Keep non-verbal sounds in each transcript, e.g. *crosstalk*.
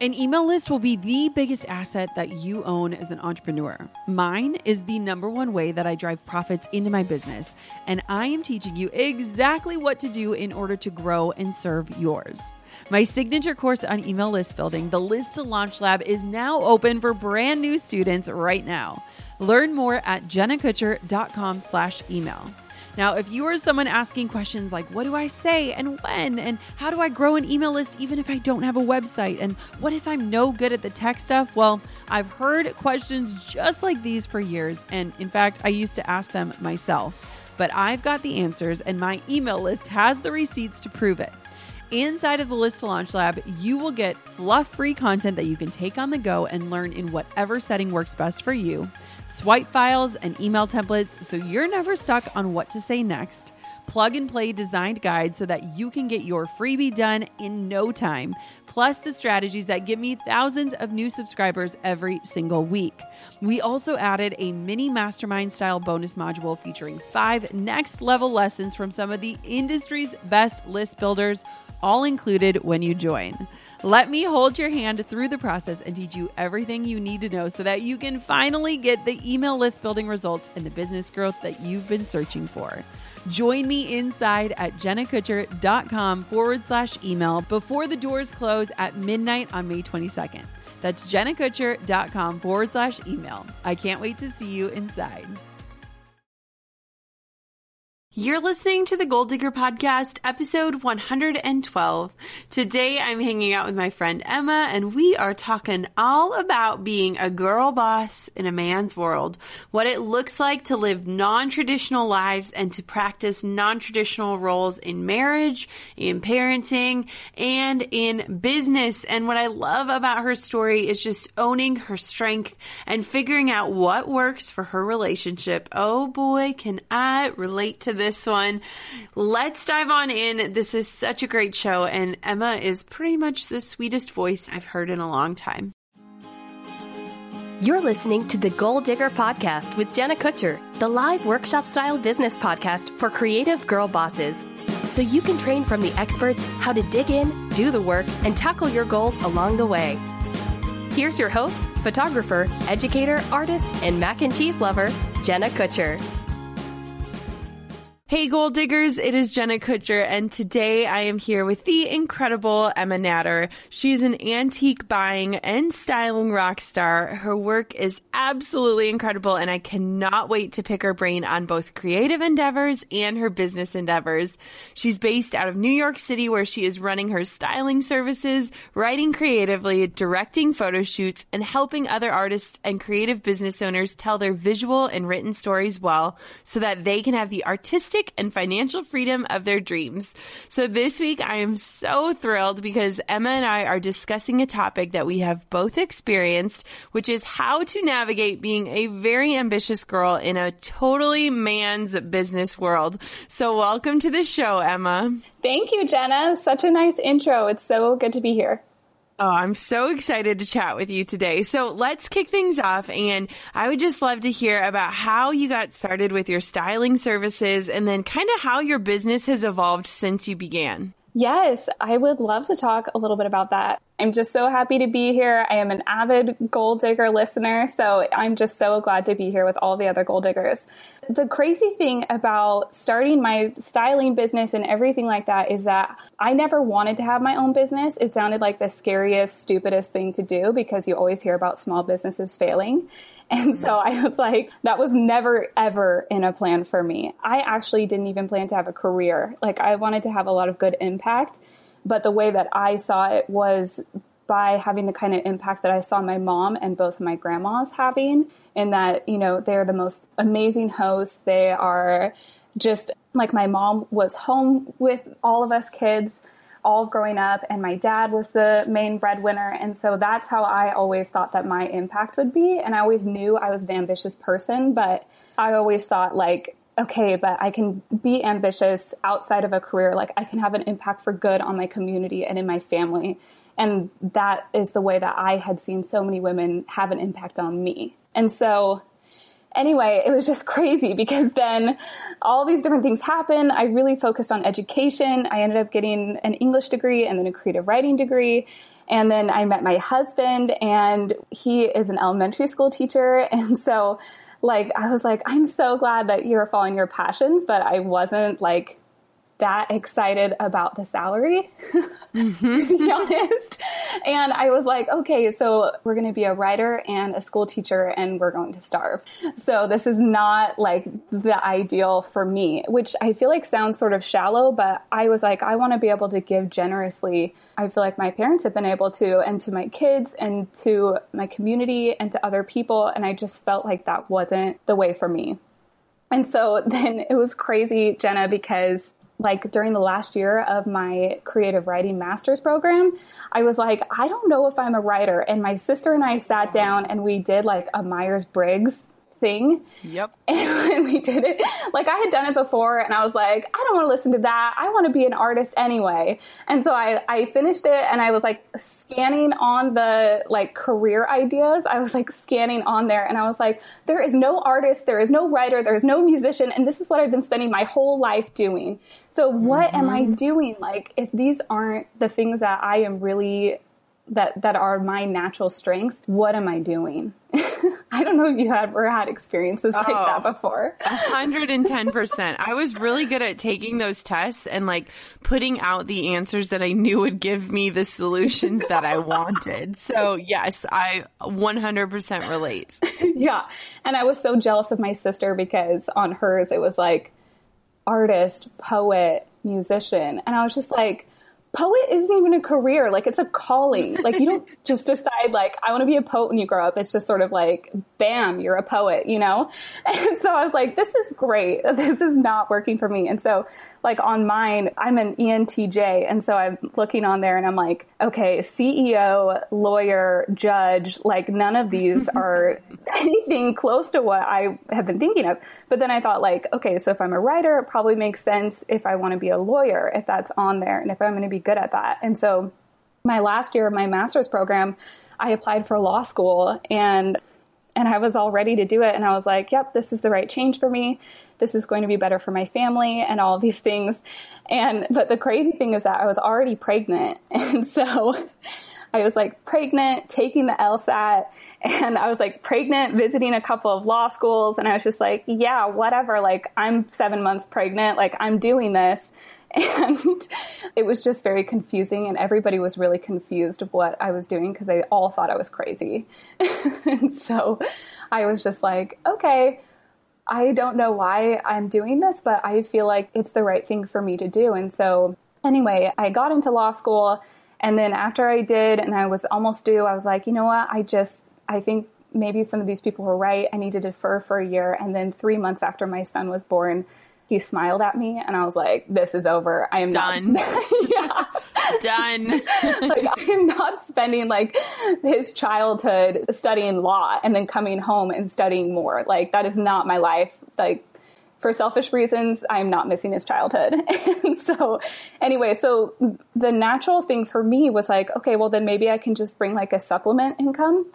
An email list will be the biggest asset that you own as an entrepreneur. Mine is the number one way that I drive profits into my business, and I am teaching you exactly what to do in order to grow and serve yours. My signature course on email list building, the List to Launch Lab, is now open for brand new students right now. Learn more at jennakutcher.com slash email. Now, if you are someone asking questions like, what do I say and when? And how do I grow an email list even if I don't have a website? And what if I'm no good at the tech stuff? Well, I've heard questions just like these for years. And in fact, I used to ask them myself. But I've got the answers, and my email list has the receipts to prove it. Inside of the List to Launch Lab, you will get fluff free content that you can take on the go and learn in whatever setting works best for you swipe files, and email templates so you're never stuck on what to say next. Plug and play designed guides so that you can get your freebie done in no time, plus the strategies that give me thousands of new subscribers every single week. We also added a mini mastermind style bonus module featuring five next level lessons from some of the industry's best list builders all included when you join. Let me hold your hand through the process and teach you everything you need to know so that you can finally get the email list building results and the business growth that you've been searching for. Join me inside at jennakutcher.com forward slash email before the doors close at midnight on May 22nd. That's jennakutcher.com forward slash email. I can't wait to see you inside. You're listening to the Goal Digger Podcast, episode 112. Today I'm hanging out with my friend Emma, and we are talking all about being a girl boss in a man's world, what it looks like to live non traditional lives and to practice non traditional roles in marriage, in parenting, and in business. And what I love about her story is just owning her strength and figuring out what works for her relationship. Oh boy, can I relate to this this one. Let's dive on in. This is such a great show, and Emma is pretty much the sweetest voice I've heard in a long time. You're listening to the Goal Digger Podcast with Jenna Kutcher, the live workshop style business podcast for creative girl bosses. So you can train from the experts how to dig in, do the work, and tackle your goals along the way. Here's your host, photographer, educator, artist, and mac and cheese lover, Jenna Kutcher. Hey, goal diggers, it is Jenna Kutcher, and today I am here with the incredible Emma Natter. She's an antique buying and styling rock star. Her work is absolutely incredible, and I cannot wait to pick her brain on both creative endeavors and her business endeavors. She's based out of New York City, where she is running her styling services, writing creatively, directing photo shoots, and helping other artists and creative business owners tell their visual and written stories well so that they can have the artistic and financial freedom of their dreams. So this week I am so thrilled because Emma and I are discussing a topic that we have both experienced, which is how to navigate being a very ambitious girl in a totally man's business world. So welcome to the show, Emma. Thank you, Jenna. Such a nice intro. It's so good to be here. Oh, I'm so excited to chat with you today. So let's kick things off. And I would just love to hear about how you got started with your styling services and then kind of how your business has evolved since you began. Yes, I would love to talk a little bit about that. I'm just so happy to be here. I am an avid goal digger listener, so I'm just so glad to be here with all the other goal diggers. The crazy thing about starting my styling business and everything like that is that I never wanted to have my own business. It sounded like the scariest, stupidest thing to do because you always hear about small businesses failing. And so I was like, that was never ever in a plan for me. I actually didn't even plan to have a career. Like I wanted to have a lot of good impact, but the way that I saw it was by having the kind of impact that I saw my mom and both my grandmas having in that, you know, they're the most amazing hosts. They are just like my mom was home with all of us kids all growing up, and my dad was the main breadwinner. And so that's how I always thought that my impact would be. And I always knew I was an ambitious person, but I always thought, like, okay, but I can be ambitious outside of a career. Like, I can have an impact for good on my community and in my family. And that is the way that I had seen so many women have an impact on me. And so anyway, it was just *laughs* crazy because then all these different things happened. I really focused on education. I ended up getting an English degree and then a creative writing degree. And then I met my husband, and he is an elementary school teacher. *laughs* And so, like, I was like, I'm so glad that you're following your passions, but I wasn't like that excited about the salary, *laughs* mm-hmm. to be honest. And I was like, okay, so we're going to be a writer and a school teacher and we're going to starve. So this is not like the ideal for me, which I feel like sounds sort of shallow, but I was like, I want to be able to give generously. I feel like my parents have been able to, and to my kids and to my community and to other people. And I just felt like that wasn't the way for me. And so *laughs* then it was crazy, Jenna, because like during the last year of my creative writing master's program, I was like, I don't know if I'm a writer. And my sister and I sat down and we did like a Myers Briggs thing. Yep. *laughs* And we did it. Like I had done it before and I was like, I don't want to listen to that. I want to be an artist anyway. And so I, I finished it and I was like scanning on the like career ideas. I was like scanning on there and I was like, there is no artist, there is no writer, there's no musician. And this is what I've been spending my whole life doing. So what mm-hmm. am I mm-hmm. doing? Like if these aren't the things that I am really that that are my natural strengths, what am I doing? *laughs* I don't know if you ever had experiences like oh, that before. hundred and ten percent. I was really good at taking those tests and like putting out the answers that I knew would give me the solutions that I wanted. So yes, I one hundred percent relate. *laughs* yeah, and I was so jealous of my sister because on hers it was like artist, poet, musician, and I was just like poet isn't even a career. Like it's a calling. Like you don't *laughs* just decide like I want to be a poet when you grow up. It's just sort of like bam, you're a poet, you know? *laughs* And so I was like, this is great. *laughs* This is not working for me. And so like on mine, I'm an ENTJ. And so I'm looking on there and I'm like, okay, CEO, lawyer, judge, like none of these are anything close to what I have been thinking of. But then I thought like, okay, so if I'm a writer, it probably makes sense if I want to be a lawyer, if that's on there and if I'm going to be good at that. And so my last year of my master's program, I applied for law school and and I was all ready to do it and I was like, yep, this is the right change for me this is going to be better for my family and all these things. And, but the crazy thing is that I was already pregnant. *laughs* And so I was like pregnant, taking the LSAT, and I was like pregnant, visiting a couple of law schools. And I was just like, yeah, whatever. Like I'm seven months pregnant. Like I'm doing this. And it was just very confusing, and everybody was really confused of what I was doing because they all thought I was crazy. *laughs* and so I was just like, okay, I don't know why I'm doing this, but I feel like it's the right thing for me to do. And so, anyway, I got into law school. And then after I did and I was almost due, I was like, you know what? I just, I think maybe some of these people were right. I need to defer for a year. And then three months after my son was born, he smiled at me and I was like, this is over. I am done. Not, *laughs* yeah. done. *laughs* like I am not spending like his childhood studying law and then coming home and studying more. Like that is not my life. Like for selfish reasons, I'm not missing his childhood. *laughs* and so anyway, so the natural thing for me was like, okay, well then maybe I can just bring like a supplement income.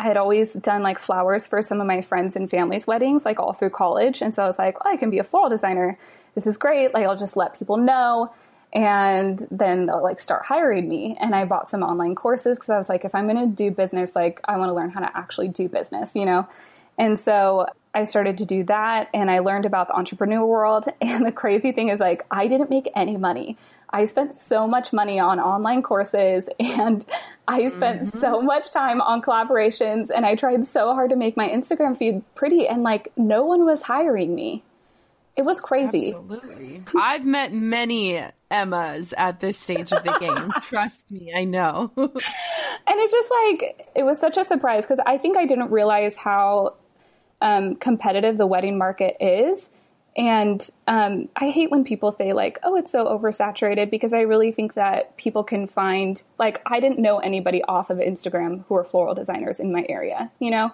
I had always done like flowers for some of my friends and family's weddings, like all through college. And so I was like, oh, I can be a floral designer. This is great. Like, I'll just let people know. And then they'll like start hiring me. And I bought some online courses because I was like, if I'm going to do business, like, I want to learn how to actually do business, you know? And so I started to do that and I learned about the entrepreneur world. *laughs* And the crazy thing is, like, I didn't make any money. I spent so much money on online courses and I spent mm-hmm. so much time on collaborations and I tried so hard to make my Instagram feed pretty and like no one was hiring me. It was crazy. Absolutely. I've met many Emmas at this stage of the game. *laughs* Trust me, I know. and it just like, it was such a surprise because I think I didn't realize how um, competitive the wedding market is and um, I hate when people say, like, oh, it's so oversaturated because I really think that people can find, like, I didn't know anybody off of Instagram who are floral designers in my area, you know?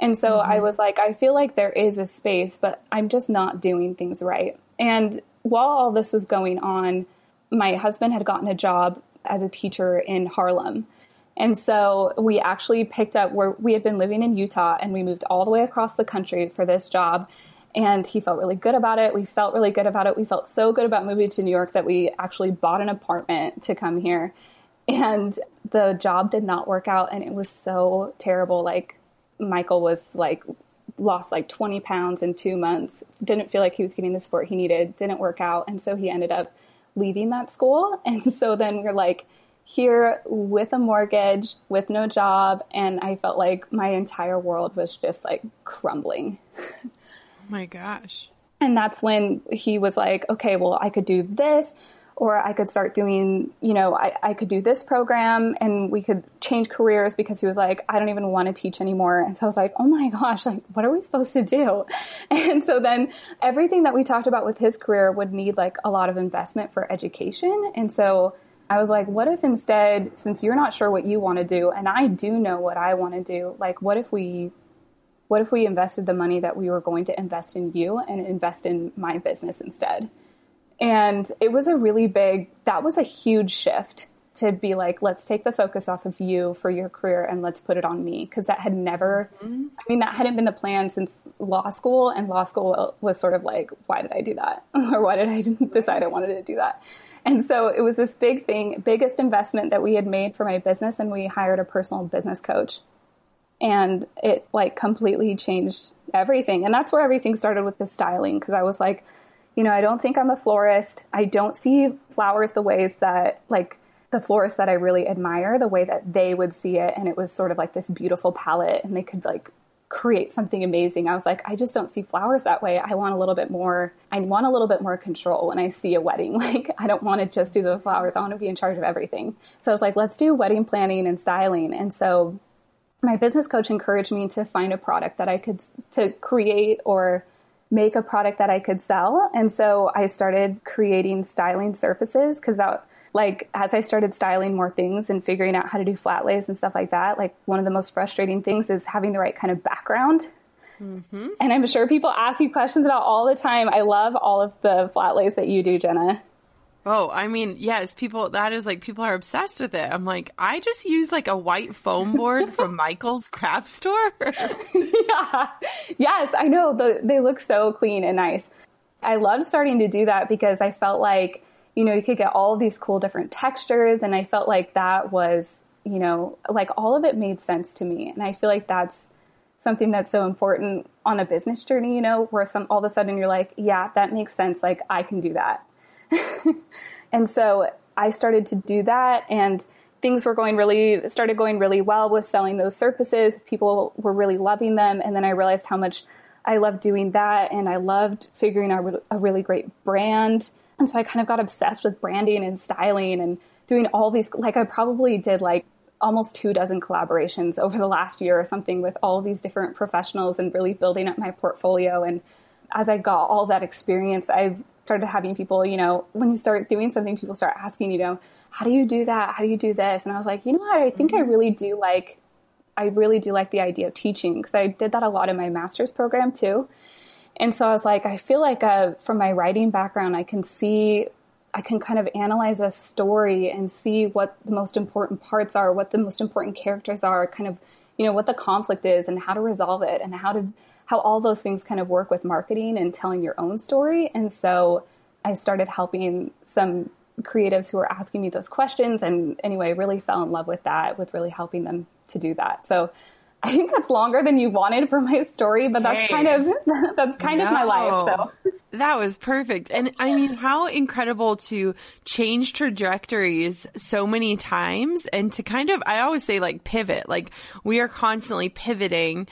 And so mm-hmm. I was like, I feel like there is a space, but I'm just not doing things right. And while all this was going on, my husband had gotten a job as a teacher in Harlem. And so we actually picked up where we had been living in Utah and we moved all the way across the country for this job and he felt really good about it. We felt really good about it. We felt so good about moving to New York that we actually bought an apartment to come here. And the job did not work out and it was so terrible. Like Michael was like lost like 20 pounds in two months, didn't feel like he was getting the support he needed, didn't work out. And so he ended up leaving that school. *laughs* And so then we're like here with a mortgage, with no job. And I felt like my entire world was just like crumbling. *laughs* My gosh. And that's when he was like, okay, well, I could do this or I could start doing, you know, I, I could do this program and we could change careers because he was like, I don't even want to teach anymore. And so I was like, oh my gosh, like, what are we supposed to do? *laughs* And so then everything that we talked about with his career would need like a lot of investment for education. And so I was like, what if instead, since you're not sure what you want to do and I do know what I want to do, like, what if we what if we invested the money that we were going to invest in you and invest in my business instead? And it was a really big, that was a huge shift to be like, let's take the focus off of you for your career and let's put it on me. Cause that had never, mm-hmm. I mean, that hadn't been the plan since law school. And law school was sort of like, why did I do that? *laughs* or why did I *laughs* decide I wanted to do that? And so it was this big thing, biggest investment that we had made for my business. And we hired a personal business coach. And it like completely changed everything. And that's where everything started with the styling. Cause I was like, you know, I don't think I'm a florist. I don't see flowers the ways that like the florists that I really admire, the way that they would see it. And it was sort of like this beautiful palette and they could like create something amazing. I was like, I just don't see flowers that way. I want a little bit more, I want a little bit more control when I see a wedding. *laughs* Like, I don't want to just do the flowers. I want to be in charge of everything. So I was like, let's do wedding planning and styling. And so my business coach encouraged me to find a product that I could to create or make a product that I could sell. And so I started creating styling surfaces because that like as I started styling more things and figuring out how to do flat lays and stuff like that, like one of the most frustrating things is having the right kind of background. Mm-hmm. And I'm sure people ask you questions about all the time. I love all of the flat lays that you do, Jenna. Oh, I mean, yes, people, that is like, people are obsessed with it. I'm like, I just use like a white foam board *laughs* from Michael's craft store. *laughs* yeah. Yes, I know. The, they look so clean and nice. I loved starting to do that because I felt like, you know, you could get all of these cool different textures. And I felt like that was, you know, like all of it made sense to me. And I feel like that's something that's so important on a business journey, you know, where some, all of a sudden you're like, yeah, that makes sense. Like I can do that. *laughs* and so I started to do that and things were going really, started going really well with selling those surfaces. People were really loving them. And then I realized how much I loved doing that. And I loved figuring out a really great brand. And so I kind of got obsessed with branding and styling and doing all these, like I probably did like almost two dozen collaborations over the last year or something with all these different professionals and really building up my portfolio. And as I got all that experience, I've started having people, you know, when you start doing something, people start asking, you know, how do you do that? How do you do this? And I was like, you know what? I think I mm-hmm. really do like, I really do like the idea of teaching because I did that a lot in my master's program too. And so I was like, I feel like uh, from my writing background, I can see, I can kind of analyze a story and see what the most important parts are, what the most important characters are, kind of, you know, what the conflict is and how to resolve it and how to how all those things kind of work with marketing and telling your own story. And so I started helping some creatives who were asking me those questions and anyway, really fell in love with that, with really helping them to do that. So I think that's longer than you wanted for my story, but that's hey. kind of *laughs* that's kind no. of my life. So that was perfect. And I mean, how incredible to change trajectories so many times and to kind of I always say like pivot. Like we are constantly pivoting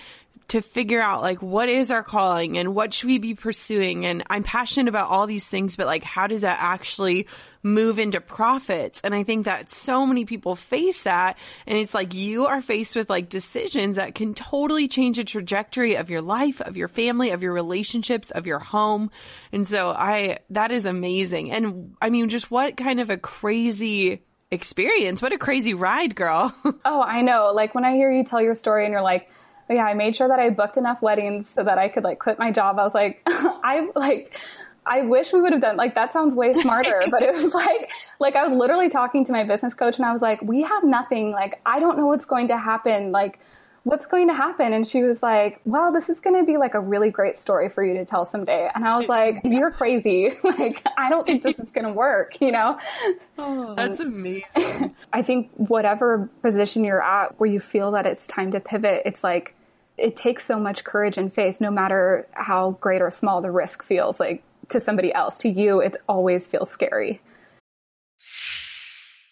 to figure out like what is our calling and what should we be pursuing? And I'm passionate about all these things but like how does that actually move into profits? And I think that so many people face that. And it's like you are faced with like decisions that can totally change the trajectory of your life of your family of your relationships of your home. And so I that is amazing. And I mean just what kind of a crazy experience. What a crazy ride girl. *laughs* Oh I know. Like when I hear you tell your story and you're like yeah, I made sure that I booked enough weddings so that I could like quit my job. I was like, *laughs* I like, I wish we would have done like that sounds way smarter, but it was *laughs* like like I was literally talking to my business coach and I was like, we have nothing. Like I don't know what's going to happen. Like what's going to happen? And she was like, well, this is going to be like a really great story for you to tell someday. And I was like, *laughs* you're crazy. *laughs* like, I don't think this is going to work, you know? Oh, that's amazing. *laughs* I think whatever position you're at where you feel that it's time to pivot, it's like, it takes so much courage and faith, no matter how great or small the risk feels like to somebody else. To you, it always feels scary.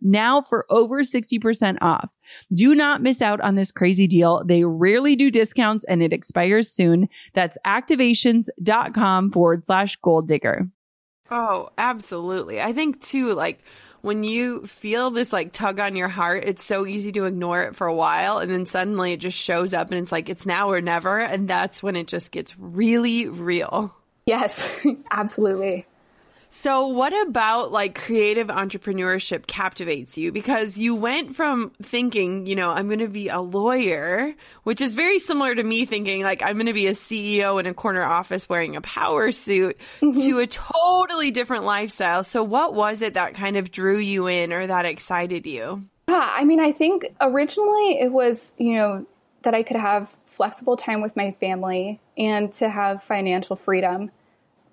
now for over 60% off. Do not miss out on this crazy deal. They rarely do discounts and it expires soon. That's activations.com forward slash goal digger. Oh, absolutely. I think too, like, when you feel this like tug on your heart, it's so easy to ignore it for a while and then suddenly it just shows up and it's like it's now or never and that's when it just gets really real. Yes, *laughs* absolutely. So, what about like creative entrepreneurship captivates you? Because you went from thinking, you know, I'm going to be a lawyer, which is very similar to me thinking like I'm going to be a CEO in a corner office wearing a power suit mm-hmm. to a totally different lifestyle. So, what was it that kind of drew you in or that excited you? Yeah, I mean, I think originally it was, you know, that I could have flexible time with my family and to have financial freedom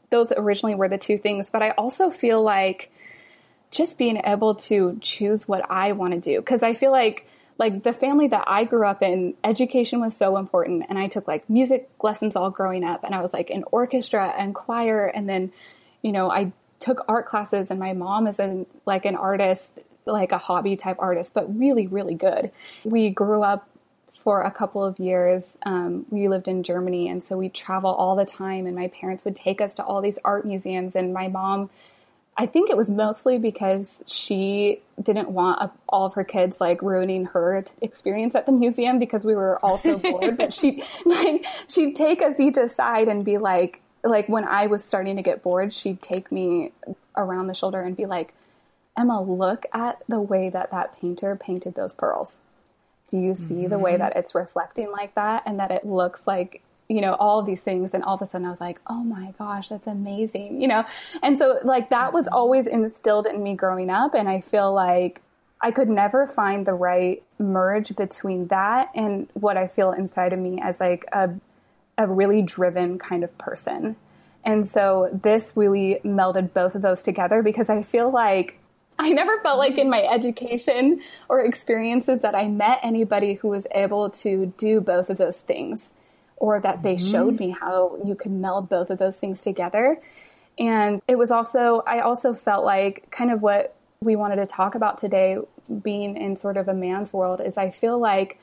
those originally were the two things. But I also feel like just being able to choose what I want to do because I feel like like the family that I grew up in, education was so important. And I took like music lessons all growing up, and I was like in orchestra and choir, and then you know I took art classes, and my mom is an like an artist, like a hobby type artist, but really really good. We grew up for a couple of years. Um, we lived in Germany, and so we travel all the time. And my parents would take us to all these art museums. And my mom I think it was mostly because she didn't want all of her kids like ruining her experience at the museum because we were all so bored. but she *laughs* *laughs* like she'd take us each aside and be like, like when I was starting to get bored, she'd take me around the shoulder and be like, Emma, look at the way that that painter painted those pearls. Do you see mm-hmm. the way mm-hmm. that it's reflecting like that and that it looks like you know, all of these things. And all of a sudden I was like, oh my gosh, that's amazing, you know? And so like that was always instilled in me growing up. And I feel like I could never find the right merge between that and what I feel inside of me as like a, a really driven kind of person. And so this really melded both of those together because I feel like I never felt like in my education or experiences that I met anybody who was able to do both of those things or that they mm-hmm. showed me how you could meld both of those things together. And it was also, I also felt like kind of what we wanted to talk about today, being in sort of a man's world, is I feel like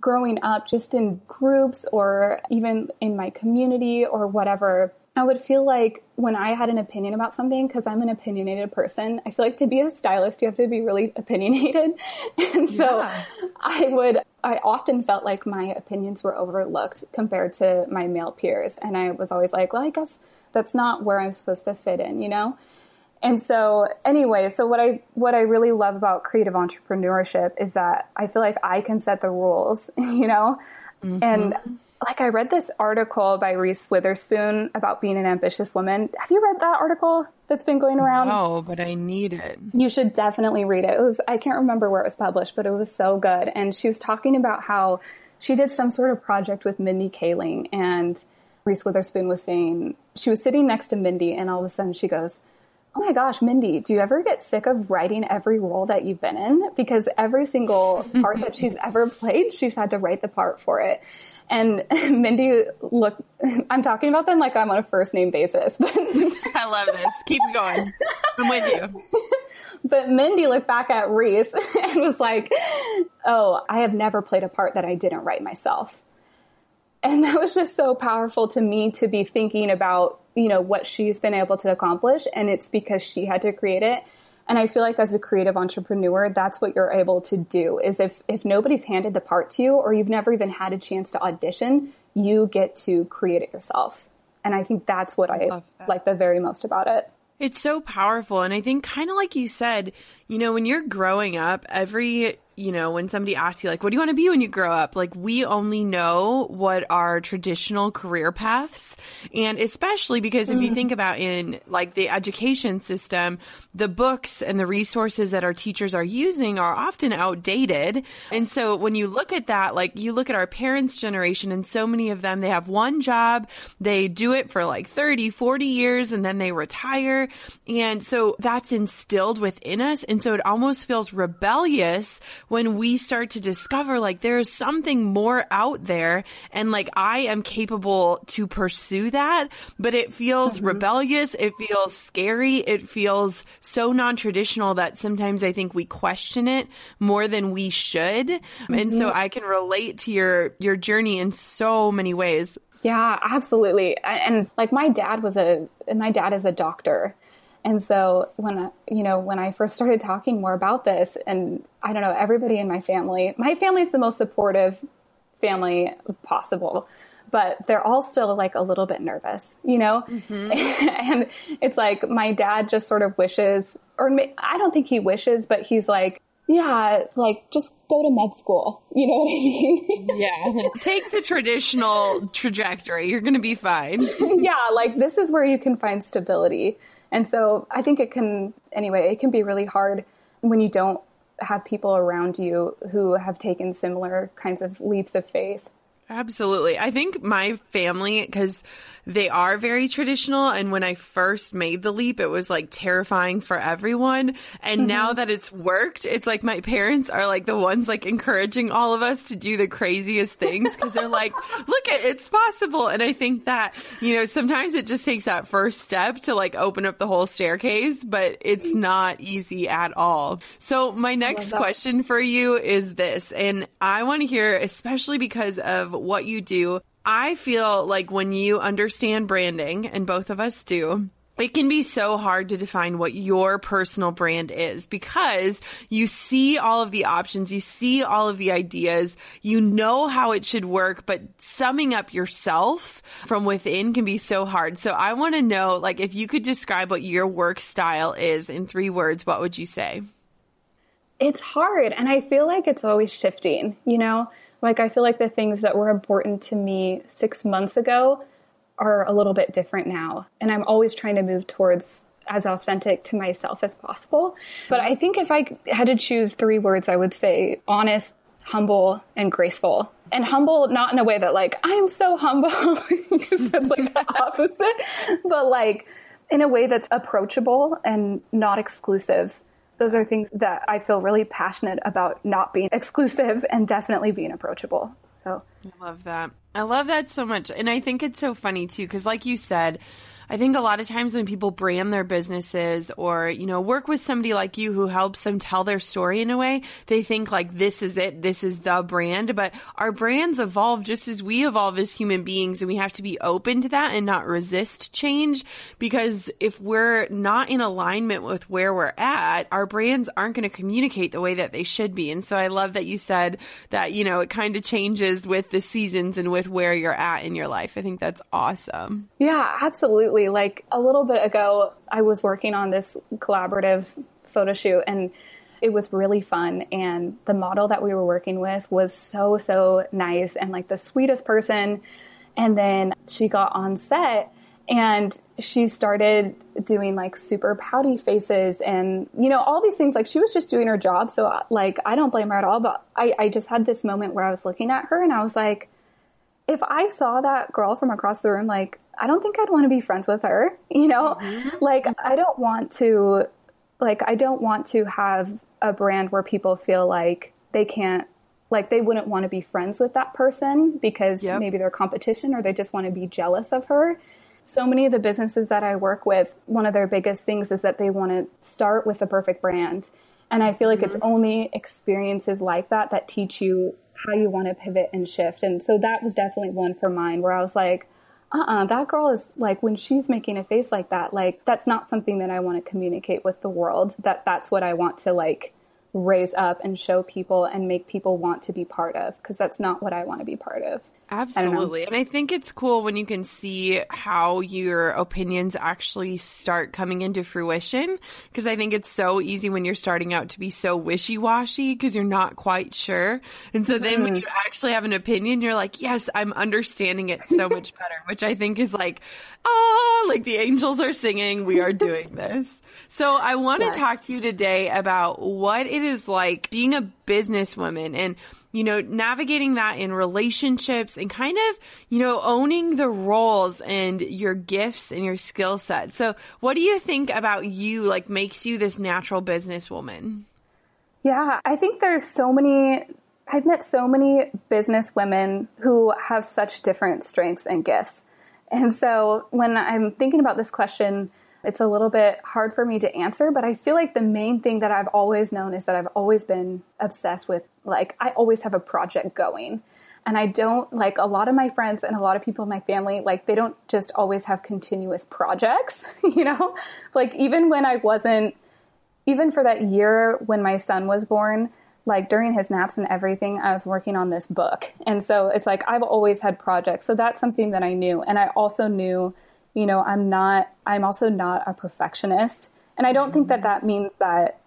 growing up just in groups or even in my community or whatever, I would feel like when I had an opinion about something, because I'm an opinionated person, I feel like to be a stylist, you have to be really *laughs* opinionated. And so yeah. I would, I often felt like my opinions were overlooked compared to my male peers. And I was always like, well, I guess that's not where I'm supposed to fit in, you know? And so anyway, so what I what I really love about creative entrepreneurship is that I feel like I can set the rules, *laughs* you know? Mm-hmm. And like I read this article by Reese Witherspoon about being an ambitious woman. Have you read that article that's been going around? No, but I need it. You should definitely read it. It was I can't remember where it was published, but it was so good. And she was talking about how she did some sort of project with Mindy Kaling and Reese Witherspoon was saying she was sitting next to Mindy and all of a sudden she goes, Oh my gosh, Mindy, do you ever get sick of writing every role that you've been in? Because every single part that she's ever played, she's had to write the part for it. And *laughs* Mindy look, I'm talking about them like I'm on a first name basis, but *laughs* I love this. Keep going. I'm with you. *laughs* But Mindy looked back at Reese and was like, Oh, I have never played a part that I didn't write myself. And that was just so powerful to me to be thinking about, you know, what she's been able to accomplish. And it's because she had to create it. And I feel like as a creative entrepreneur, that's what you're able to do is if, if nobody's handed the part to you or you've never even had a chance to audition, you get to create it yourself. And I think that's what I, I like the very most about it. It's so powerful. And I think kind of like you said, you know, when you're growing up, every you know, when somebody asks you, like, what do you want to be when you grow up? Like, we only know what are traditional career paths. And especially because if you mm. think about in like the education system, the books and the resources that our teachers are using are often outdated. And so when you look at that, like, you look at our parents' generation and so many of them, they have one job, they do it for like 30, 40 years, and then they retire. And so that's instilled within us. And so it almost feels rebellious when we start to discover like there's something more out there and like I am capable to pursue that, but it feels mm-hmm. rebellious. It feels scary. It feels so non-traditional that sometimes I think we question it more than we should. Mm-hmm. And so mm-hmm. I can relate to your, your journey in so many ways. Yeah, absolutely. And like my dad was a, my dad is a doctor. And so when, you know, when I first started talking more about this and I don't know, everybody in my family, my family is the most supportive family possible, but they're all still like a little bit nervous, you know? Mm-hmm. *laughs* and it's like my dad just sort of wishes, or I don't think he wishes, but he's like, yeah, like just go to med school. *laughs* You know what I mean? yeah. *laughs* Take the traditional trajectory. You're going to be fine. yeah. Like this is where you can find stability. And so I think it can, anyway, it can be really hard when you don't have people around you who have taken similar kinds of leaps of faith. Absolutely. I think my family, because they are very traditional. And when I first made the leap, it was like terrifying for everyone. And mm-hmm. now that it's worked, it's like my parents are like the ones like encouraging all of us to do the craziest things because they're like, *laughs* look at it's possible. And I think that, you know, sometimes it just takes that first step to like open up the whole staircase, but it's not easy at all. So my next question for you is this, and I want to hear, especially because of what you do, I feel like when you understand branding, and both of us do, it can be so hard to define what your personal brand is because you see all of the options, you see all of the ideas, you know how it should work, but summing up yourself from within can be so hard. So I want to know, like, if you could describe what your work style is in three words, what would you say? It's hard. And I feel like it's always shifting, you know? Like, I feel like the things that were important to me six months ago are a little bit different now. And I'm always trying to move towards as authentic to myself as possible. But I think if I had to choose three words, I would say honest, humble, and graceful. And humble, not in a way that like, I am so humble, *laughs* that's like opposite, but like in a way that's approachable and not exclusive. Those are things that I feel really passionate about not being exclusive and definitely being approachable. So I love that. I love that so much. And I think it's so funny too, because like you said, I think a lot of times when people brand their businesses or, you know, work with somebody like you who helps them tell their story in a way, they think like this is it, this is the brand. But our brands evolve just as we evolve as human beings and we have to be open to that and not resist change because if we're not in alignment with where we're at, our brands aren't going to communicate the way that they should be. And so I love that you said that, you know, it kind of changes with the seasons and with where you're at in your life. I think that's awesome. Yeah, absolutely absolutely. Like a little bit ago, I was working on this collaborative photo shoot and it was really fun. And the model that we were working with was so, so nice and like the sweetest person. And then she got on set and she started doing like super pouty faces and you know all these things like she was just doing her job so like i don't blame her at all but I, I just had this moment where i was looking at her and i was like if i saw that girl from across the room like I don't think I'd want to be friends with her. *laughs* You know, mm-hmm. like I don't want to, like, I don't want to have a brand where people feel like they can't, like, they wouldn't want to be friends with that person because yep. maybe they're competition or they just want to be jealous of her. So many of the businesses that I work with, one of their biggest things is that they want to start with the perfect brand. And I feel like mm-hmm. it's only experiences like that that teach you how you want to pivot and shift. And so that was definitely one for mine where I was like, uh-uh, that girl is like when she's making a face like that, like that's not something that I want to communicate with the world. That that's what I want to like raise up and show people and make people want to be part of because that's not what I want to be part of. Absolutely. I and I think it's cool when you can see how your opinions actually start coming into fruition. Because I think it's so easy when you're starting out to be so wishy washy because you're not quite sure. And so then mm-hmm. when you actually have an opinion, you're like, yes, I'm understanding it so much *laughs* better, which I think is like, ah, like the angels are singing, we are doing this. So I want to talk to you today about what it is like being a businesswoman and you know, navigating that in relationships and kind of, you know, owning the roles and your gifts and your skill set. So, what do you think about you like makes you this natural businesswoman? Yeah, I think there's so many I've met so many business women who have such different strengths and gifts. And so when I'm thinking about this question, it's a little bit hard for me to answer, but I feel like the main thing that I've always known is that I've always been obsessed with, like, I always have a project going. And I don't, like, a lot of my friends and a lot of people in my family, like, they don't just always have continuous projects, *laughs* you know? Like, even when I wasn't, even for that year when my son was born, like during his naps and everything, I was working on this book. And so it's like I've always had projects. So that's something that I knew. And I also knew you know, I'm not, I'm also not a perfectionist. And I don't think that that means that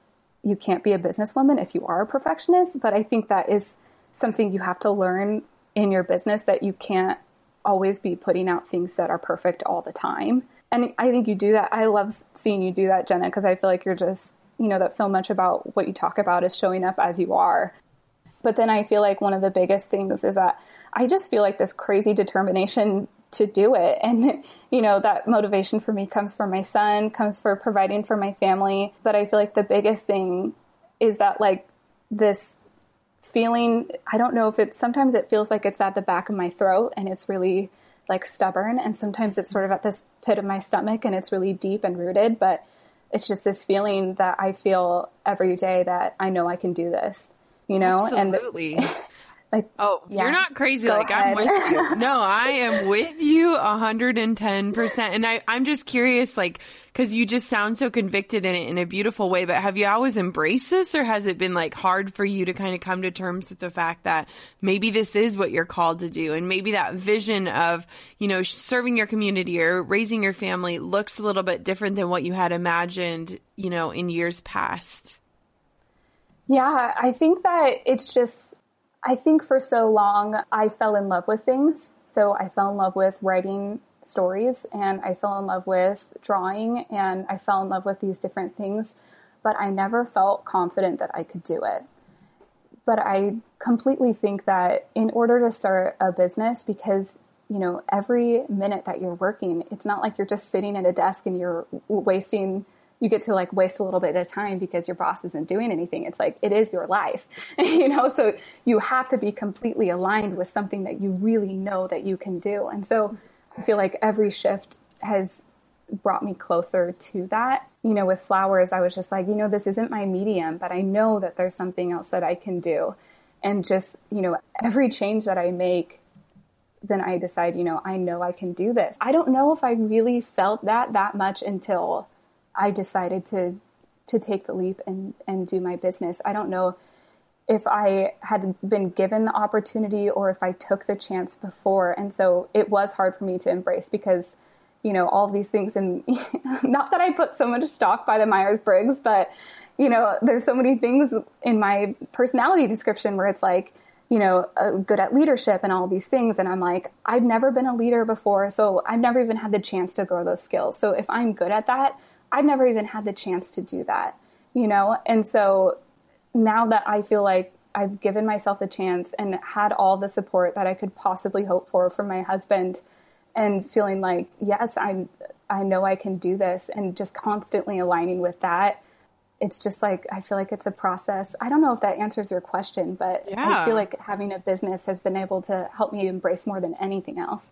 you can't be a businesswoman if you are a perfectionist, but I think that is something you have to learn in your business that you can't always be putting out things that are perfect all the time. And I think you do that. I love seeing you do that, Jenna, because I feel like you're just, you know, that's so much about what you talk about is showing up as you are. But then I feel like one of the biggest things is that I just feel like this crazy determination to do it. *laughs* And, you know, that motivation for me comes from my son, comes for providing for my family. But I feel like the biggest thing is that like this feeling, I don't know if it's, sometimes it feels like it's at the back of my throat and it's really like stubborn. And sometimes it's sort of at this pit of my stomach and it's really deep and rooted. But it's just this feeling that I feel every day that I know I can do this, you know? Absolutely. And Like, oh, yeah. you're not crazy. Like ahead. I'm with you. *laughs* No, I am with you 110%. And I, I'm just curious, like, cause you just sound so convicted in it in a beautiful way, but have you always embraced this or has it been like hard for you to kind of come to terms with the fact that maybe this is what you're called to do? And maybe that vision of, you know, serving your community or raising your family looks a little bit different than what you had imagined, you know, in years past. Yeah, I think that it's just I think for so long I fell in love with things. So I fell in love with writing stories and I fell in love with drawing and I fell in love with these different things, but I never felt confident that I could do it. But I completely think that in order to start a business, because you know, every minute that you're working, it's not like you're just sitting at a desk and you're wasting you get to like waste a little bit of time because your boss isn't doing anything. It's like it is your life, *laughs* you know. So you have to be completely aligned with something that you really know that you can do. And so I feel like every shift has brought me closer to that. You know, with flowers, I was just like, you know, this isn't my medium, but I know that there's something else that I can do. And just, you know, every change that I make, then I decide, you know, I know I can do this. I don't know if I really felt that that much until I decided to to take the leap and and do my business. I don't know if I had been given the opportunity or if I took the chance before. And so it was hard for me to embrace because, you know, all these things and *laughs* not that I put so much stock by the Myers Briggs, but, you know, there's so many things in my personality description where it's like, you know, uh, good at leadership and all these things. And I'm like, I've never been a leader before. So I've never even had the chance to grow those skills. So if I'm good at that, I've never even had the chance to do that, you know? And so now that I feel like I've given myself a chance and had all the support that I could possibly hope for from my husband and feeling like, yes, I I know I can do this and just constantly aligning with that. It's just like I feel like it's a process. I don't know if that answers your question, but yeah. I feel like having a business has been able to help me embrace more than anything else.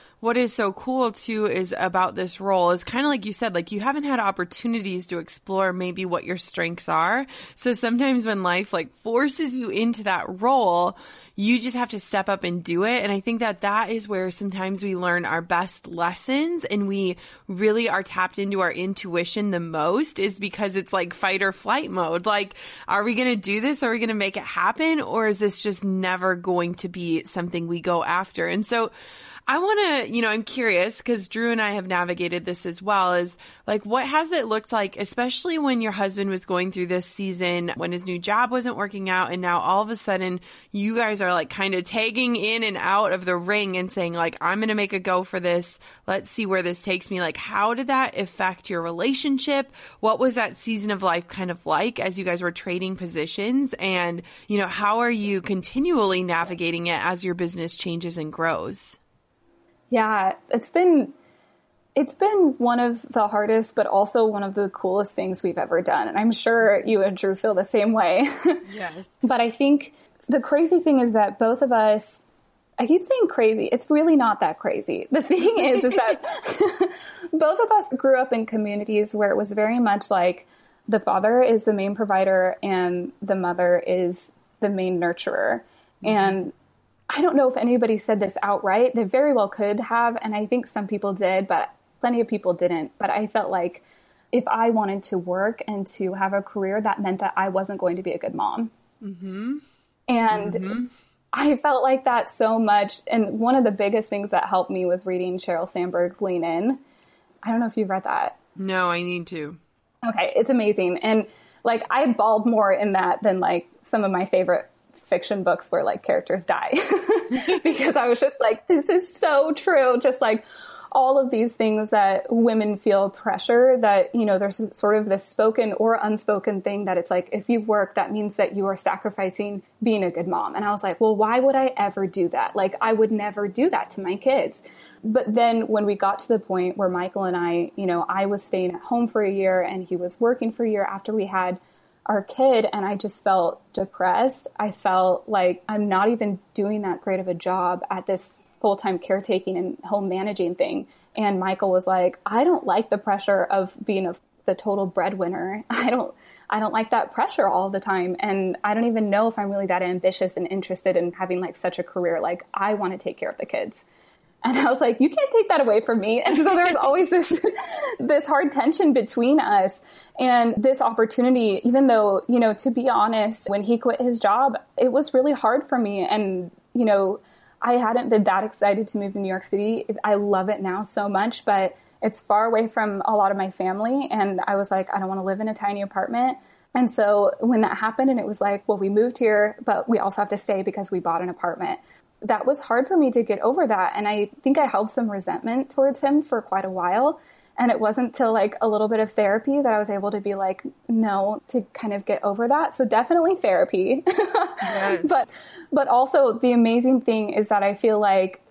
what is so cool too is about this role is kind of like you said, like you haven't had opportunities to explore maybe what your strengths are. So sometimes when life like forces you into that role, you just have to step up and do it. And I think that that is where sometimes we learn our best lessons and we really are tapped into our intuition the most is because it's like fight or flight mode. Like, are we going to do this? Are we going to make it happen? Or is this just never going to be something we go after? And so, I want to, you know, I'm curious because Drew and I have navigated this as well. Is like, what has it looked like, especially when your husband was going through this season, when his new job wasn't working out, and now all of a sudden you guys are like kind of tagging in and out of the ring and saying, like, I'm going to make a go for this. Let's see where this takes me. Like, how did that affect your relationship? What was that season of life kind of like as you guys were trading positions? And, you know, how are you continually navigating it as your business changes and grows? Yeah, it's been it's been one of the hardest, but also one of the coolest things we've ever done. And I'm sure you and Drew feel the same way. *laughs* Yes. but I think the crazy thing is that both of us, I keep saying crazy. It's really not that crazy. The *laughs* thing is, is that *laughs* both of us grew up in communities where it was very much like the father is the main provider and the mother is the main nurturer. Mm-hmm. And I don't know if anybody said this outright. They very well could have, and I think some people did, but plenty of people didn't. But I felt like if I wanted to work and to have a career, that meant that I wasn't going to be a good mom. Mm-hmm. And mm-hmm. I felt like that so much. And one of the biggest things that helped me was reading Sheryl Sandberg's Lean In. I don't know if you've read that. No, I need to. Okay, it's amazing. And like I bawled more in that than like some of my favorite fiction books where like characters die *laughs* *laughs* because I was just like, this is so true. Just like all of these things that women feel pressure that, you know, there's sort of this spoken or unspoken thing that it's like, if you work, that means that you are sacrificing being a good mom. And I was like, well, why would I ever do that? Like, I would never do that to my kids. But then when we got to the point where Michael and I, you know, I was staying at home for a year and he was working for a year after we had our kid and I just felt depressed. I felt like I'm not even doing that great of a job at this full time caretaking and home managing thing. And Michael was like, I don't like the pressure of being a, the total breadwinner. *laughs* I don't, I don't like that pressure all the time. And I don't even know if I'm really that ambitious and interested in having like such a career. Like I want to take care of the kids. And I was like, you can't take that away from me. And so there was always this, *laughs* this hard tension between us and this opportunity, even though, you know, to be honest, when he quit his job, it was really hard for me. And, you know, I hadn't been that excited to move to New York City. I love it now so much, but it's far away from a lot of my family. And I was like, I don't want to live in a tiny apartment. And so when that happened and it was like, well, we moved here, but we also have to stay because we bought an apartment that was hard for me to get over that. And I think I held some resentment towards him for quite a while. And it wasn't till like a little bit of therapy that I was able to be like, no, to kind of get over that. So definitely therapy. yes. *laughs* But, but also the amazing thing is that I feel like,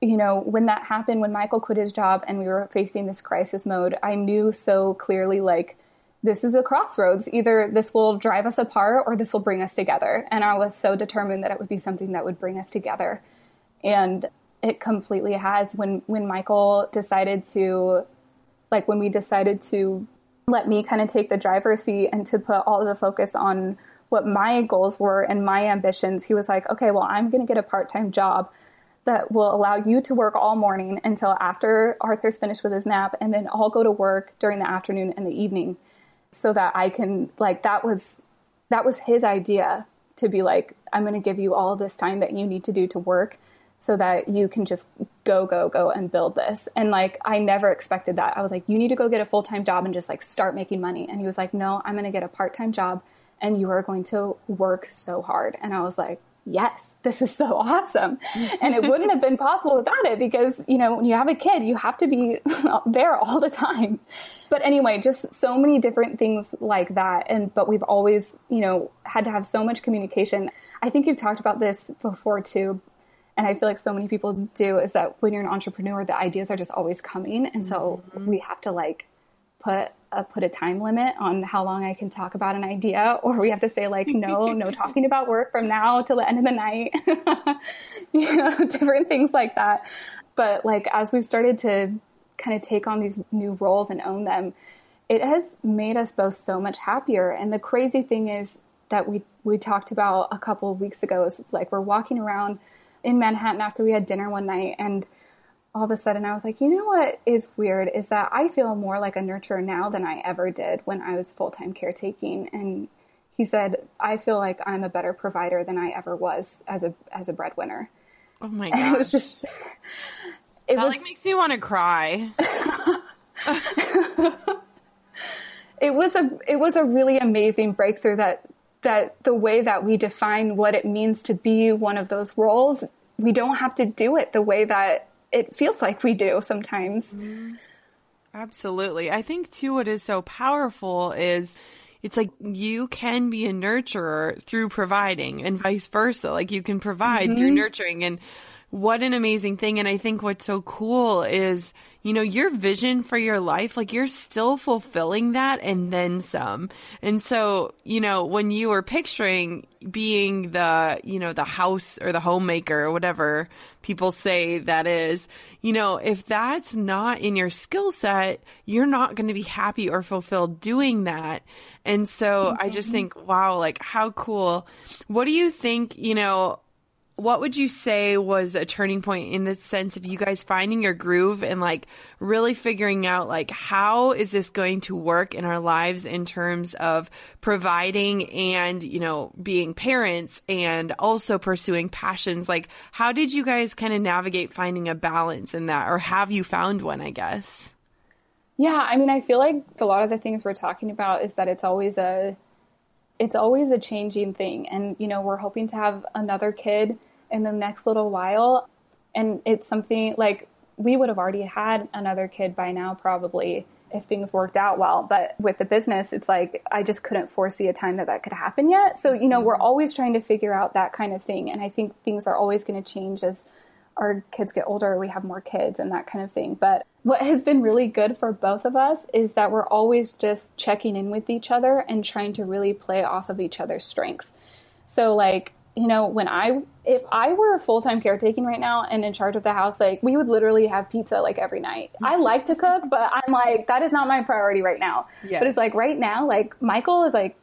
you know, when that happened, when Michael quit his job and we were facing this crisis mode, I knew so clearly, like, this is a crossroads. Either this will drive us apart or this will bring us together. And I was so determined that it would be something that would bring us together. And it completely has. When when Michael decided to like when we decided to let me kind of take the driver's seat and to put all of the focus on what my goals were and my ambitions, he was like, okay, well, I'm going to get a part time job that will allow you to work all morning until after Arthur's finished with his nap, and then I'll go to work during the afternoon and the evening so that I can like that was that was his idea to be like I'm going to give you all this time that you need to do to work so that you can just go go go and build this. And like I never expected that. I was like you need to go get a full-time job and just like start making money. And he was like no I'm going to get a part-time job and you are going to work so hard. And I was like yes, this is so awesome. *laughs* And it wouldn't have been possible without it because, you know, when you have a kid, you have to be *laughs* there all the time. But anyway, just so many different things like that. And, but we've always, you know, had to have so much communication. I think you've talked about this before too. And I feel like so many people do is that when you're an entrepreneur, the ideas are just always coming. And so mm-hmm. we have to like put a, put a time limit on how long I can talk about an idea, *laughs* or we have to say like, no, no *laughs* talking about work from now till the end of the night, *laughs* you know, different things like that. But like, as we've started to kind of take on these new roles and own them, it has made us both so much happier. And the crazy thing is that we, we talked about a couple of weeks ago is like, we're walking around in Manhattan after we had dinner one night and all of a sudden I was like, you know what is weird is that I feel more like a nurturer now than I ever did when I was full time caretaking. And he said, I feel like I'm a better provider than I ever was as a as a breadwinner. Oh my *laughs* god! it was just it that was like makes me want to cry. *laughs* it was a it was a really amazing breakthrough that that the way that we define what it means to be one of those roles, we don't have to do it the way that it feels like we do sometimes. Mm-hmm. Absolutely. I think too what is so powerful is it's like you can be a nurturer through providing and vice versa. Like you can provide through mm-hmm. nurturing and what an amazing thing. And I think what's so cool is, you know, your vision for your life, like you're still fulfilling that and then some. And so, you know, when you were picturing being the, you know, the house or the homemaker or whatever people say that is, you know, if that's not in your skill set, you're not going to be happy or fulfilled doing that. And so I just mm-hmm. think, wow, like how cool. What do you think, you know, what would you say was a turning point in the sense of you guys finding your groove and like really figuring out like how is this going to work in our lives in terms of providing and you know being parents and also pursuing passions? Like how did you guys kind of navigate finding a balance in that? Or have you found one i guess? Yeah, I mean, I feel like a lot of the things we're talking about is that it's always a it's always a changing thing. And you know, we're hoping to have another kid in the next little while. And it's something like we would have already had another kid by now probably if things worked out well. But with the business it's like i just couldn't foresee a time that that could happen yet. So you know we're mm-hmm. always trying to figure out that kind of thing. And i think things are always going to change as our kids get older we have more kids and that kind of thing but what has been really good for both of us is that we're always just checking in with each other and trying to really play off of each other's strengths so like you know, when I, if I were full time caretaking right now and in charge of the house, like we would literally have pizza like every night. I *laughs* like to cook, but I'm like, that is not my priority right now. Yes. But it's like right now, like Michael is like,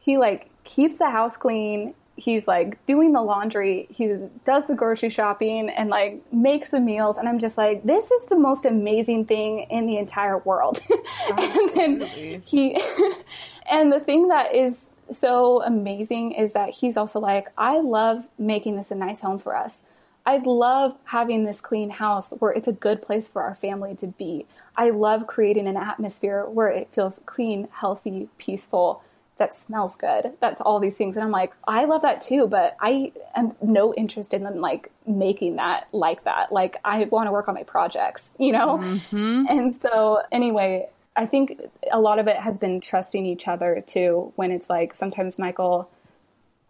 he like keeps the house clean. He's like doing the laundry. He does the grocery shopping and like makes the meals. And I'm just like, this is the most amazing thing in the entire world. *laughs* and then he, *laughs* and the thing that is so amazing is that he's also like, I love making this a nice home for us. I love having this clean house where it's a good place for our family to be. I love creating an atmosphere where it feels clean, healthy, peaceful, that smells good. That's all these things. And I'm like, I love that too, but I am no interested in like making that like that. Like I want to work on my projects, you know? Mm-hmm. And so anyway, I think a lot of it has been trusting each other too. When it's like sometimes Michael,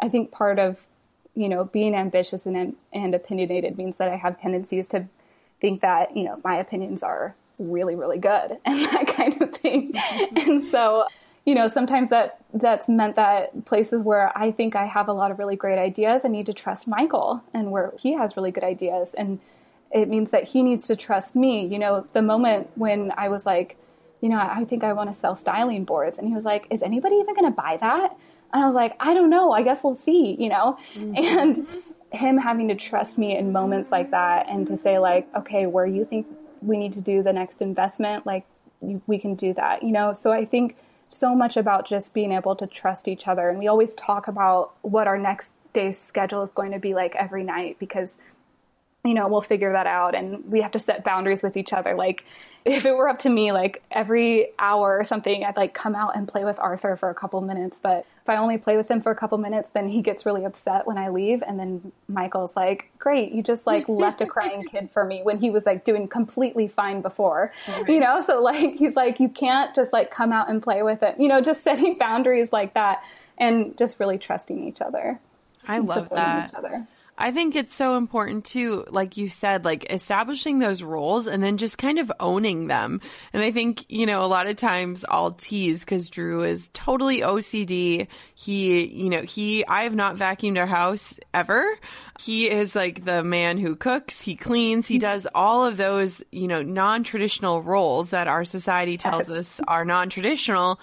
I think part of you know being ambitious and and opinionated means that I have tendencies to think that you know my opinions are really really good *laughs* and that kind of thing. Mm-hmm. and so you know sometimes that that's meant that places where I think I have a lot of really great ideas, I need to trust Michael, and where he has really good ideas and. It means that he needs to trust me. You know, the moment when I was like, you know, I think I want to sell styling boards. And he was like, is anybody even going to buy that? And I was like, I don't know. I guess we'll see, you know? Mm-hmm. And him having to trust me in moments like that and to say, like, okay, where you think we need to do the next investment, like, we can do that, you know? So I think so much about just being able to trust each other. And we always talk about what our next day's schedule is going to be like every night because you know, we'll figure that out and we have to set boundaries with each other. Like if it were up to me, like every hour or something, I'd like come out and play with Arthur for a couple minutes. But if I only play with him for a couple minutes, then he gets really upset when I leave. And then Michael's like, great, you just like left a crying kid for me when he was like doing completely fine before, you know? So like, he's like, you can't just like come out and play with it, you know, just setting *laughs* boundaries like that and just really trusting each other. I love supporting that. Each other. I think it's so important too, like you said, like establishing those roles and then just kind of owning them. And I think, you know, a lot of times I'll tease because Drew is totally OCD. He, you know, he, I have not vacuumed our house ever. He is like the man who cooks, he cleans, he does all of those, you know, non traditional roles that our society tells us are non traditional.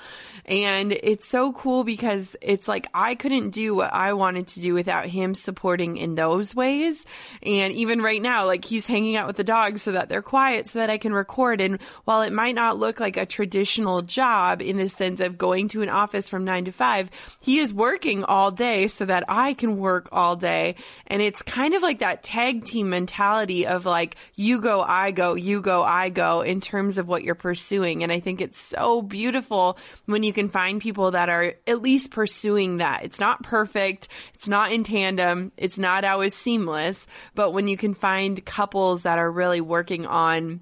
And it's so cool because it's like I couldn't do what I wanted to do without him supporting in those ways. And even right now, like he's hanging out with the dogs so that they're quiet so that I can record. And while it might not look like a traditional job in the sense of going to an office from nine to five, he is working all day so that I can work all day. And it's kind of like that tag team mentality of like, you go, I go, you go, I go in terms of what you're pursuing. And I think it's so beautiful when you can find people that are at least pursuing that. It's not perfect. It's not in tandem. It's not always seamless, but when you can find couples that are really working on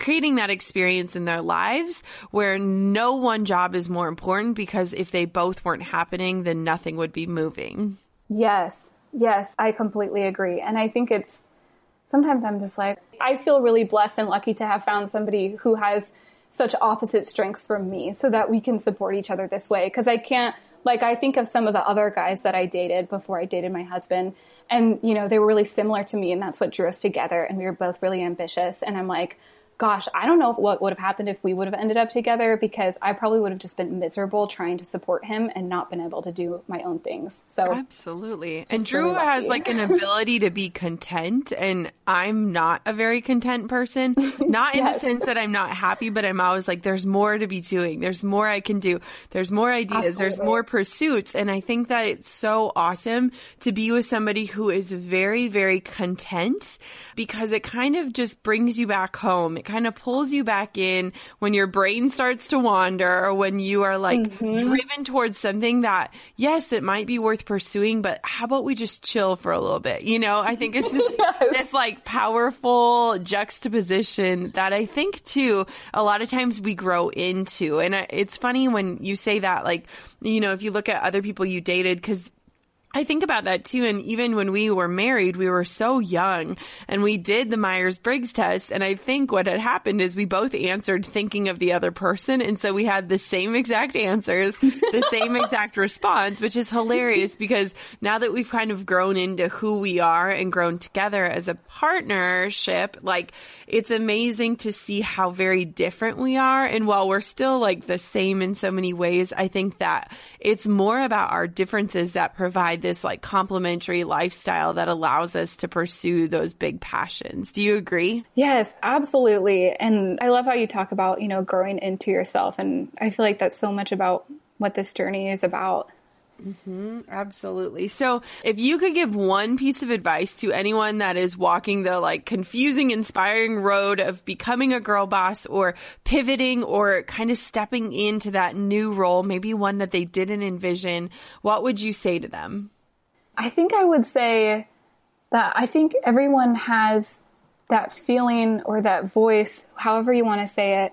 creating that experience in their lives where no one job is more important because if they both weren't happening, then nothing would be moving. Yes, yes, I completely agree. And I think it's sometimes I'm just like, I feel really blessed and lucky to have found somebody who has such opposite strengths from me so that we can support each other this way. Cause I can't, like, I think of some of the other guys that I dated before I dated my husband and, you know, they were really similar to me and that's what drew us together. And we were both really ambitious. And I'm like, gosh, I don't know what would have happened if we would have ended up together because I probably would have just been miserable trying to support him and not been able to do my own things. So absolutely. And Drew really has like an *laughs* ability to be content and I'm not a very content person. Not in yes. the sense that I'm not happy, but I'm always like, there's more to be doing. There's more I can do. There's more ideas. Absolutely. There's more pursuits. And I think that it's so awesome to be with somebody who is very, very content because it kind of just brings you back home. It kind of pulls you back in when your brain starts to wander or when you are like mm-hmm. driven towards something that, yes, it might be worth pursuing, but how about we just chill for a little bit? You know, I think it's *laughs* just yes. this like powerful juxtaposition that I think too, a lot of times we grow into. And it's funny when you say that, like, you know, if you look at other people you dated, because I think about that too. And even when we were married, we were so young and we did the Myers Briggs test. And I think what had happened is we both answered thinking of the other person. And so we had the same exact answers, the *laughs* same exact response, which is hilarious because now that we've kind of grown into who we are and grown together as a partnership, like it's amazing to see how very different we are. And while we're still like the same in so many ways, I think that it's more about our differences that provide provide this like complementary lifestyle that allows us to pursue those big passions. Do you agree? Yes, absolutely. And I love how you talk about, you know, growing into yourself. And I feel like that's so much about what this journey is about. Mm-hmm, absolutely. So, if you could give one piece of advice to anyone that is walking the like confusing, inspiring road of becoming a girl boss or pivoting or kind of stepping into that new role, maybe one that they didn't envision, what would you say to them? I think I would say that I think everyone has that feeling or that voice, however you want to say it,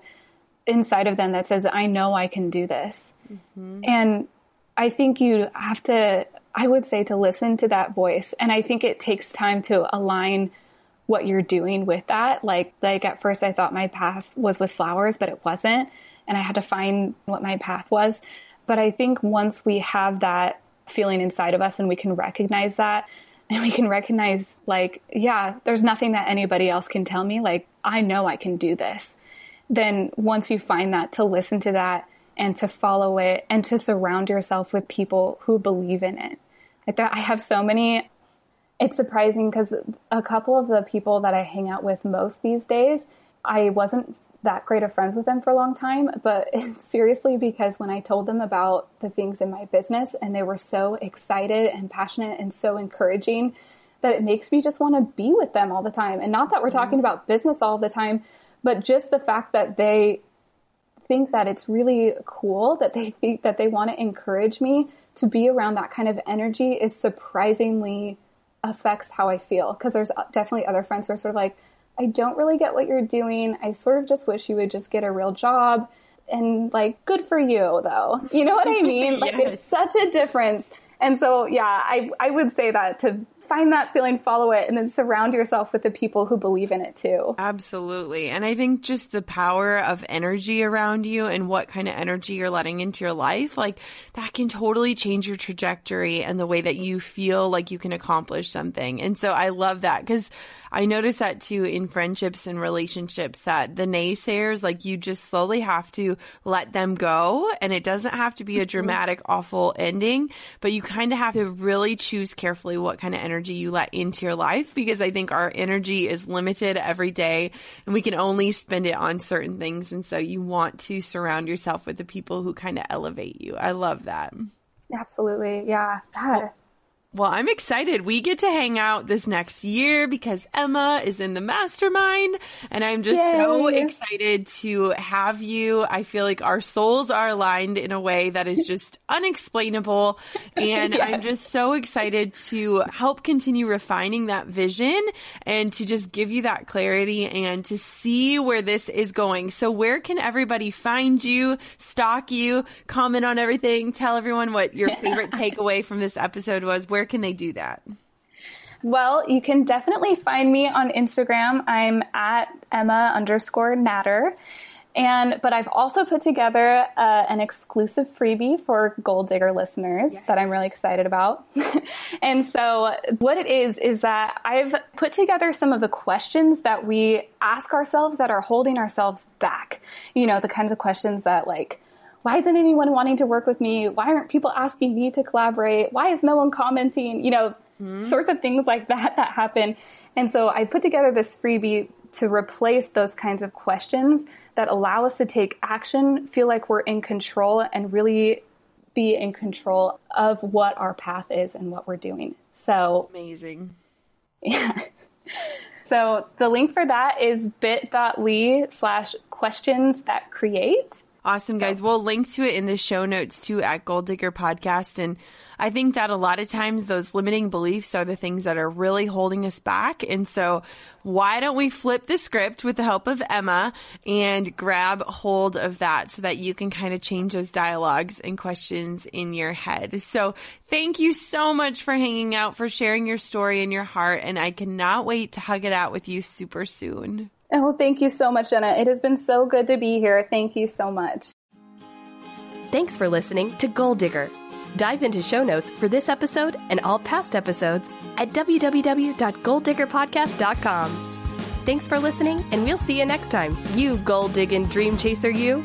inside of them that says, I know I can do this. Mm-hmm. And I think you have to, I would say to listen to that voice. And I think it takes time to align what you're doing with that. Like, like at first I thought my path was with flowers, but it wasn't. And I had to find what my path was. But I think once we have that feeling inside of us and we can recognize that *laughs* and we can recognize like, yeah, there's nothing that anybody else can tell me. Like, I know I can do this. Then once you find that to listen to that and to follow it and to surround yourself with people who believe in it. Like that, I have so many. It's surprising because a couple of the people that I hang out with most these days, I wasn't that great of friends with them for a long time, but *laughs* seriously, because when I told them about the things in my business and they were so excited and passionate and so encouraging that it makes me just want to be with them all the time. And not that we're talking mm-hmm. about business all the time, but just the fact that they think that it's really cool that they think that they want to encourage me to be around that kind of energy is surprisingly affects how I feel. Because there's definitely other friends who are sort of like, I don't really get what you're doing. I sort of just wish you would just get a real job. And like, good for you though. You know what I mean? yes. *laughs* Like, it's such a difference. And so, yeah, I, I would say that to find that feeling, follow it, and then surround yourself with the people who believe in it too. Absolutely. And I think just the power of energy around you and what kind of energy you're letting into your life, like that can totally change your trajectory and the way that you feel like you can accomplish something. And so I love that because I notice that too in friendships and relationships that the naysayers, like you just slowly have to let them go. And it doesn't have to be a mm-hmm. dramatic, awful ending, but you kind of have to really choose carefully what kind of energy you let into your life because I think our energy is limited every day and we can only spend it on certain things. And so you want to surround yourself with the people who kind of elevate you. I love that. Absolutely. Yeah. Well, I'm excited. We get to hang out this next year because Emma is in the mastermind and I'm just Yay. so excited to have you. I feel like our souls are aligned in a way that is just *laughs* unexplainable. And yes. I'm just so excited to help continue refining that vision and to just give you that clarity and to see where this is going. So where can everybody find you, stalk you, comment on everything, tell everyone what your favorite *laughs* takeaway from this episode was? Where can they do that? Well, you can definitely find me on Instagram. I'm at Emma underscore Natter. And, but I've also put together uh, an exclusive freebie for Goal Digger listeners yes. that I'm really excited about. *laughs* and so what it is, is that I've put together some of the questions that we ask ourselves that are holding ourselves back. You know, the kinds of questions that like, why isn't anyone wanting to work with me? Why aren't people asking me to collaborate? Why is no one commenting? You know, mm-hmm. sorts of things like that that happen. And so I put together this freebie to replace those kinds of questions that allow us to take action, feel like we're in control, and really be in control of what our path is and what we're doing. So amazing. Yeah. *laughs* So the link for that is bit.ly slash questions that create. Awesome, guys. We'll link to it in the show notes too at Goal Digger Podcast. And I think that a lot of times those limiting beliefs are the things that are really holding us back. And so why don't we flip the script with the help of Emma and grab hold of that so that you can kind of change those dialogues and questions in your head. So thank you so much for hanging out, for sharing your story and your heart. And I cannot wait to hug it out with you super soon. Oh, thank you so much, Jenna. It has been so good to be here. Thank you so much. Thanks for listening to Goal Digger. Dive into show notes for this episode and all past episodes at www.goaldiggerpodcast.com. Thanks for listening, and we'll see you next time. You goal digging dream chaser, you.